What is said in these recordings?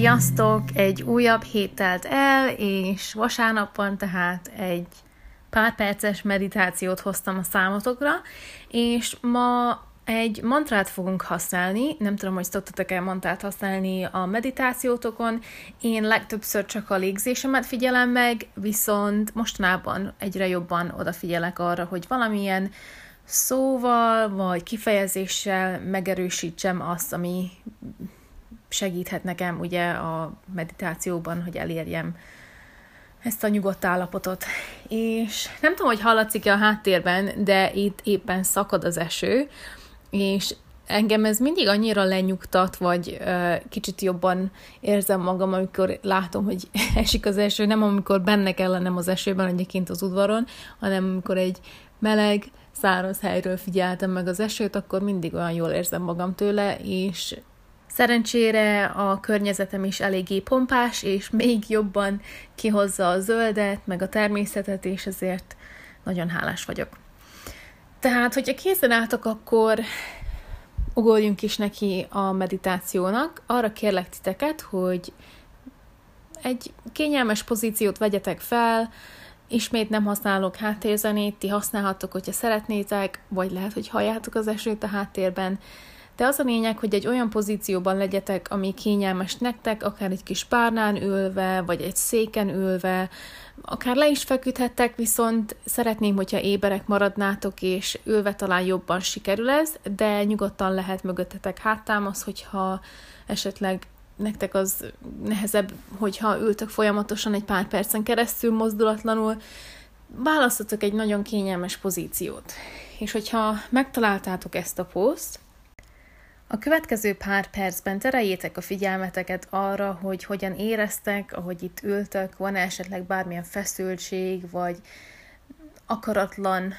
Sziasztok! Egy újabb hét telt el, és vasárnap van tehát egy pár perces meditációt hoztam a számotokra, és ma egy mantrát fogunk használni, nem tudom, hogy szoktatok-e mantrát használni a meditációtokon, én legtöbbször csak a légzésemet figyelem meg, viszont mostanában egyre jobban odafigyelek arra, hogy valamilyen szóval vagy kifejezéssel megerősítsem azt, ami segíthet nekem ugye a meditációban, hogy elérjem ezt a nyugodt állapotot. És nem tudom, hogy hallatszik-e a háttérben, de itt éppen szakad az eső, és engem ez mindig annyira lenyugtat, vagy uh, kicsit jobban érzem magam, amikor látom, hogy esik az eső, nem amikor benne kell az esőben, egyébként az udvaron, hanem amikor egy meleg, száraz helyről figyeltem meg az esőt, akkor mindig olyan jól érzem magam tőle, és Szerencsére a környezetem is eléggé pompás, és még jobban kihozza a zöldet, meg a természetet, és ezért nagyon hálás vagyok. Tehát, hogyha készen álltok, akkor ugorjunk is neki a meditációnak. Arra kérlek titeket, hogy egy kényelmes pozíciót vegyetek fel, ismét nem használok háttérzenét, ti használhattok, hogyha szeretnétek, vagy lehet, hogy halljátok az esőt a háttérben, de az a lényeg, hogy egy olyan pozícióban legyetek, ami kényelmes nektek, akár egy kis párnán ülve, vagy egy széken ülve, akár le is feküdhettek, viszont szeretném, hogyha éberek maradnátok, és ülve talán jobban sikerül ez, de nyugodtan lehet mögöttetek háttámasz, hogyha esetleg nektek az nehezebb, hogyha ültök folyamatosan egy pár percen keresztül mozdulatlanul, választatok egy nagyon kényelmes pozíciót. És hogyha megtaláltátok ezt a poszt, a következő pár percben tereljétek a figyelmeteket arra, hogy hogyan éreztek, ahogy itt ültök, van esetleg bármilyen feszültség, vagy akaratlan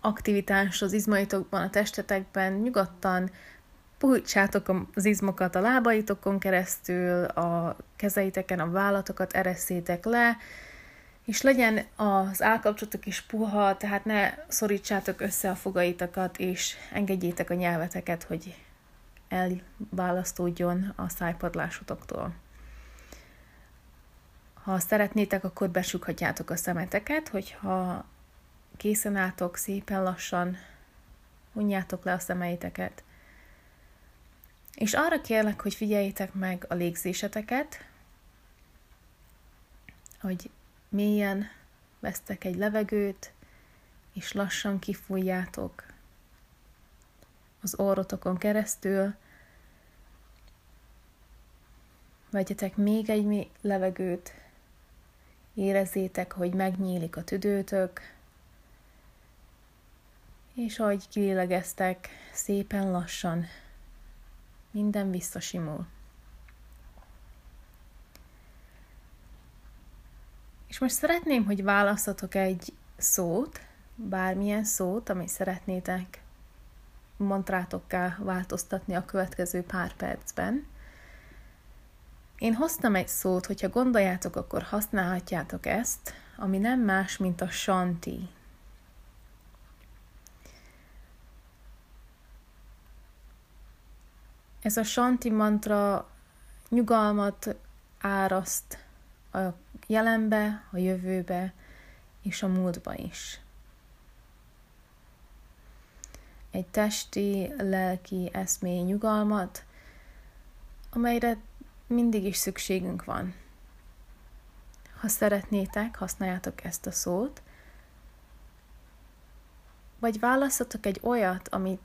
aktivitás az izmaitokban, a testetekben, nyugodtan puhítsátok az izmokat a lábaitokon keresztül, a kezeiteken a vállatokat ereszétek le, és legyen az állkapcsolatok is puha, tehát ne szorítsátok össze a fogaitokat, és engedjétek a nyelveteket, hogy elválasztódjon a szájpadlásotoktól. Ha szeretnétek, akkor besughatjátok a szemeteket, hogyha készen álltok, szépen lassan hunjátok le a szemeiteket. És arra kérlek, hogy figyeljétek meg a légzéseteket, hogy mélyen vesztek egy levegőt, és lassan kifújjátok az orrotokon keresztül. Vegyetek még egy levegőt, érezzétek, hogy megnyílik a tüdőtök, és ahogy kilélegeztek, szépen lassan minden visszasimul. És most szeretném, hogy választatok egy szót, bármilyen szót, amit szeretnétek mantrátokká változtatni a következő pár percben. Én hoztam egy szót, hogyha gondoljátok, akkor használhatjátok ezt, ami nem más, mint a shanti. Ez a shanti mantra nyugalmat áraszt a jelenbe, a jövőbe és a múltba is egy testi, lelki, eszmély nyugalmat, amelyre mindig is szükségünk van. Ha szeretnétek, használjátok ezt a szót, vagy választatok egy olyat, ami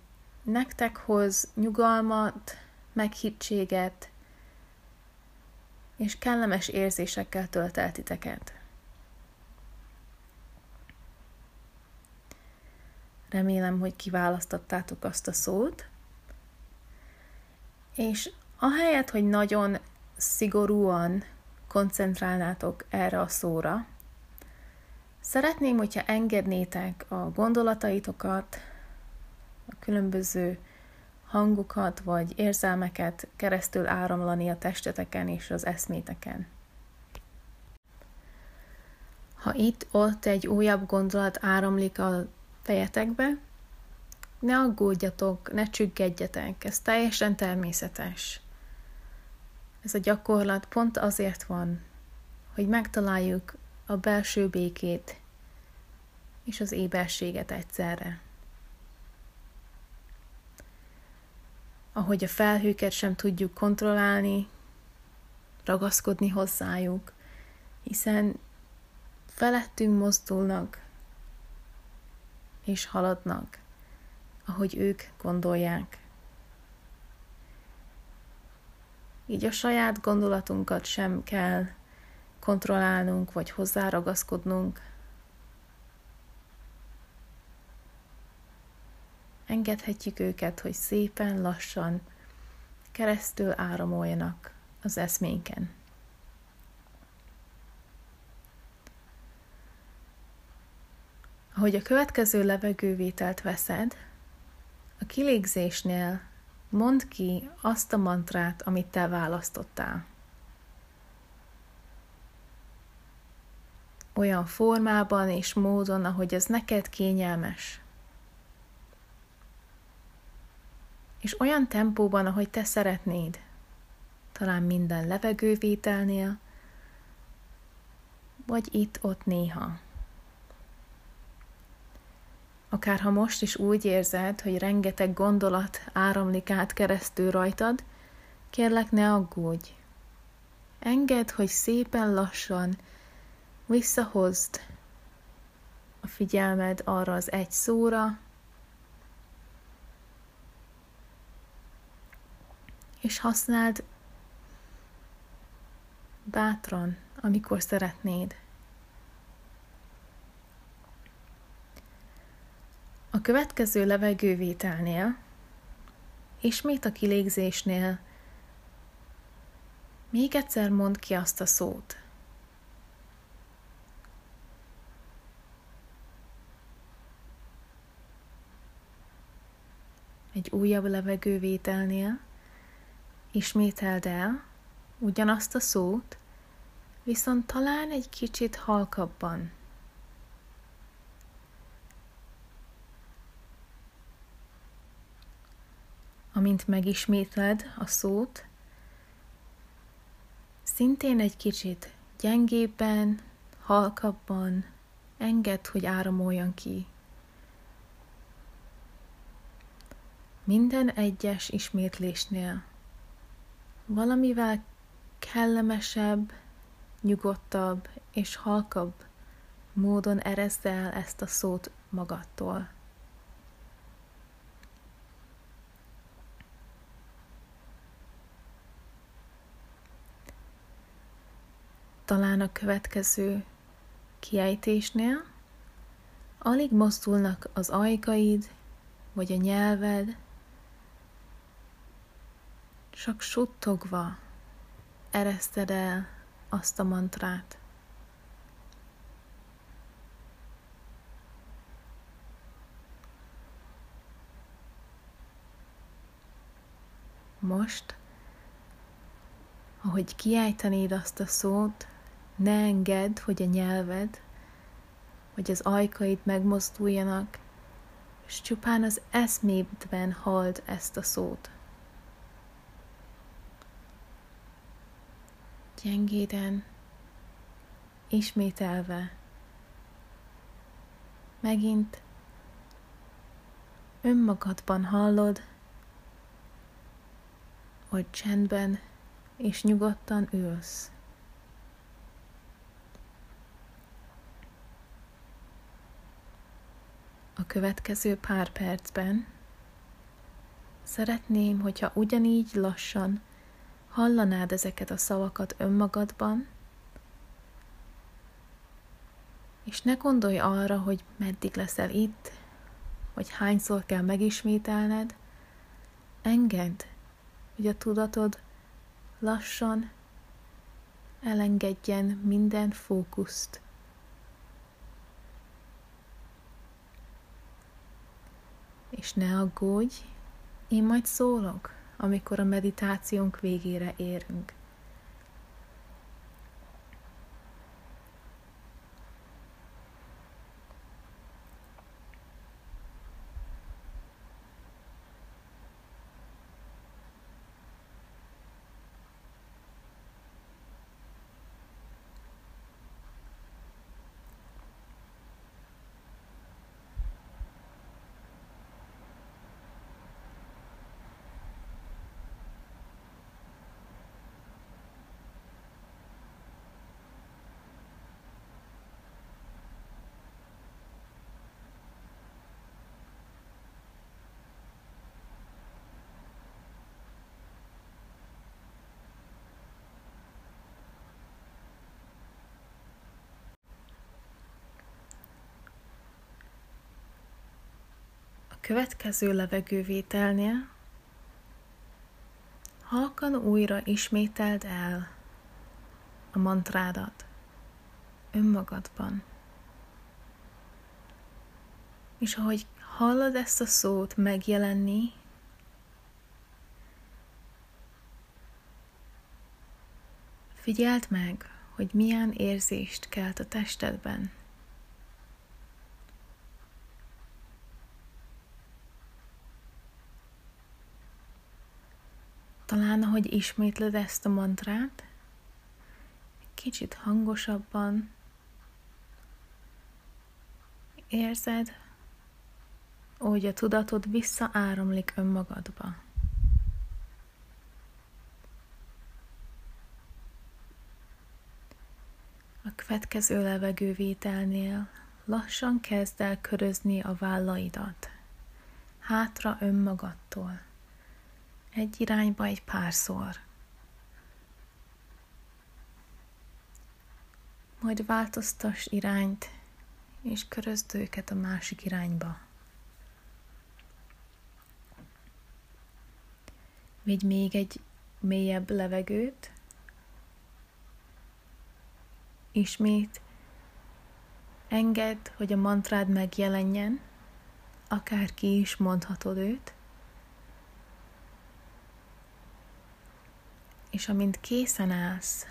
nektek hoz nyugalmat, meghittséget, és kellemes érzésekkel tölt el titeket. Remélem, hogy kiválasztottátok azt a szót. És ahelyett, hogy nagyon szigorúan koncentrálnátok erre a szóra. Szeretném, hogyha engednétek a gondolataitokat, a különböző hangokat vagy érzelmeket keresztül áramlani a testeteken és az eszméteken. Ha itt-ott egy újabb gondolat áramlik a fejetekbe, ne aggódjatok, ne csüggedjetek, ez teljesen természetes. Ez a gyakorlat pont azért van, hogy megtaláljuk a belső békét és az éberséget egyszerre. Ahogy a felhőket sem tudjuk kontrollálni, ragaszkodni hozzájuk, hiszen felettünk mozdulnak és haladnak, ahogy ők gondolják. Így a saját gondolatunkat sem kell kontrollálnunk, vagy hozzáragaszkodnunk. Engedhetjük őket, hogy szépen, lassan keresztül áramoljanak az eszménken. Ahogy a következő levegővételt veszed, a kilégzésnél mondd ki azt a mantrát, amit te választottál. Olyan formában és módon, ahogy ez neked kényelmes. És olyan tempóban, ahogy te szeretnéd. Talán minden levegővételnél, vagy itt-ott néha. Akárha most is úgy érzed, hogy rengeteg gondolat áramlik át keresztül rajtad, kérlek ne aggódj. Engedd, hogy szépen lassan visszahozd a figyelmed arra az egy szóra, és használd bátran, amikor szeretnéd. A következő levegővételnél, ismét a kilégzésnél, még egyszer mondd ki azt a szót. Egy újabb levegővételnél ismételd el ugyanazt a szót, viszont talán egy kicsit halkabban. Amint megismétled a szót, szintén egy kicsit gyengébben, halkabban enged, hogy áramoljon ki. Minden egyes ismétlésnél valamivel kellemesebb, nyugodtabb és halkabb módon erezd el ezt a szót magadtól. Talán a következő kiejtésnél alig mozdulnak az ajkaid, vagy a nyelved, csak suttogva ereszted el azt a mantrát. Most, ahogy kiejtenéd azt a szót, ne engedd, hogy a nyelved vagy az ajkaid megmozduljanak, és csupán az eszmédben hald ezt a szót. Gyengéden, ismételve, megint önmagadban hallod, hogy csendben és nyugodtan ülsz. A következő pár percben szeretném, hogyha ugyanígy lassan hallanád ezeket a szavakat önmagadban, és ne gondolj arra, hogy meddig leszel itt, vagy hányszor kell megismételned, engedd, hogy a tudatod lassan elengedjen minden fókuszt. És ne aggódj, én majd szólok, amikor a meditációnk végére érünk. Következő levegővételnél halkan újra ismételd el a mantrádat önmagadban. És ahogy hallod ezt a szót megjelenni, figyeld meg, hogy milyen érzést kelt a testedben. Talán, ahogy ismétled ezt a mantrát, kicsit hangosabban érzed, hogy a tudatod visszaáramlik önmagadba. A következő levegővételnél lassan kezd el körözni a vállaidat, hátra önmagadtól egy irányba egy párszor. Majd változtass irányt, és körözd őket a másik irányba. Vigy még egy mélyebb levegőt, ismét engedd, hogy a mantrád megjelenjen, akár ki is mondhatod őt, és amint készen állsz,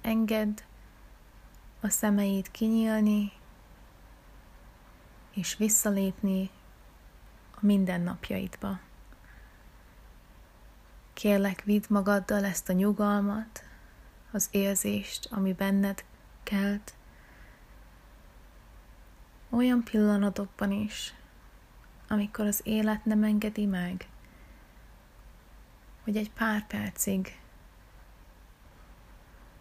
engedd a szemeit kinyílni, és visszalépni a mindennapjaidba. Kérlek, vidd magaddal ezt a nyugalmat, az érzést, ami benned kelt, olyan pillanatokban is, amikor az élet nem engedi meg, hogy egy pár percig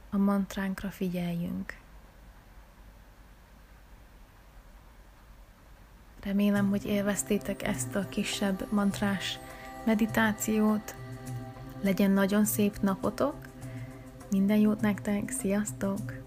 a mantránkra figyeljünk. Remélem, hogy élveztétek ezt a kisebb mantrás meditációt. Legyen nagyon szép napotok. Minden jót nektek, sziasztok!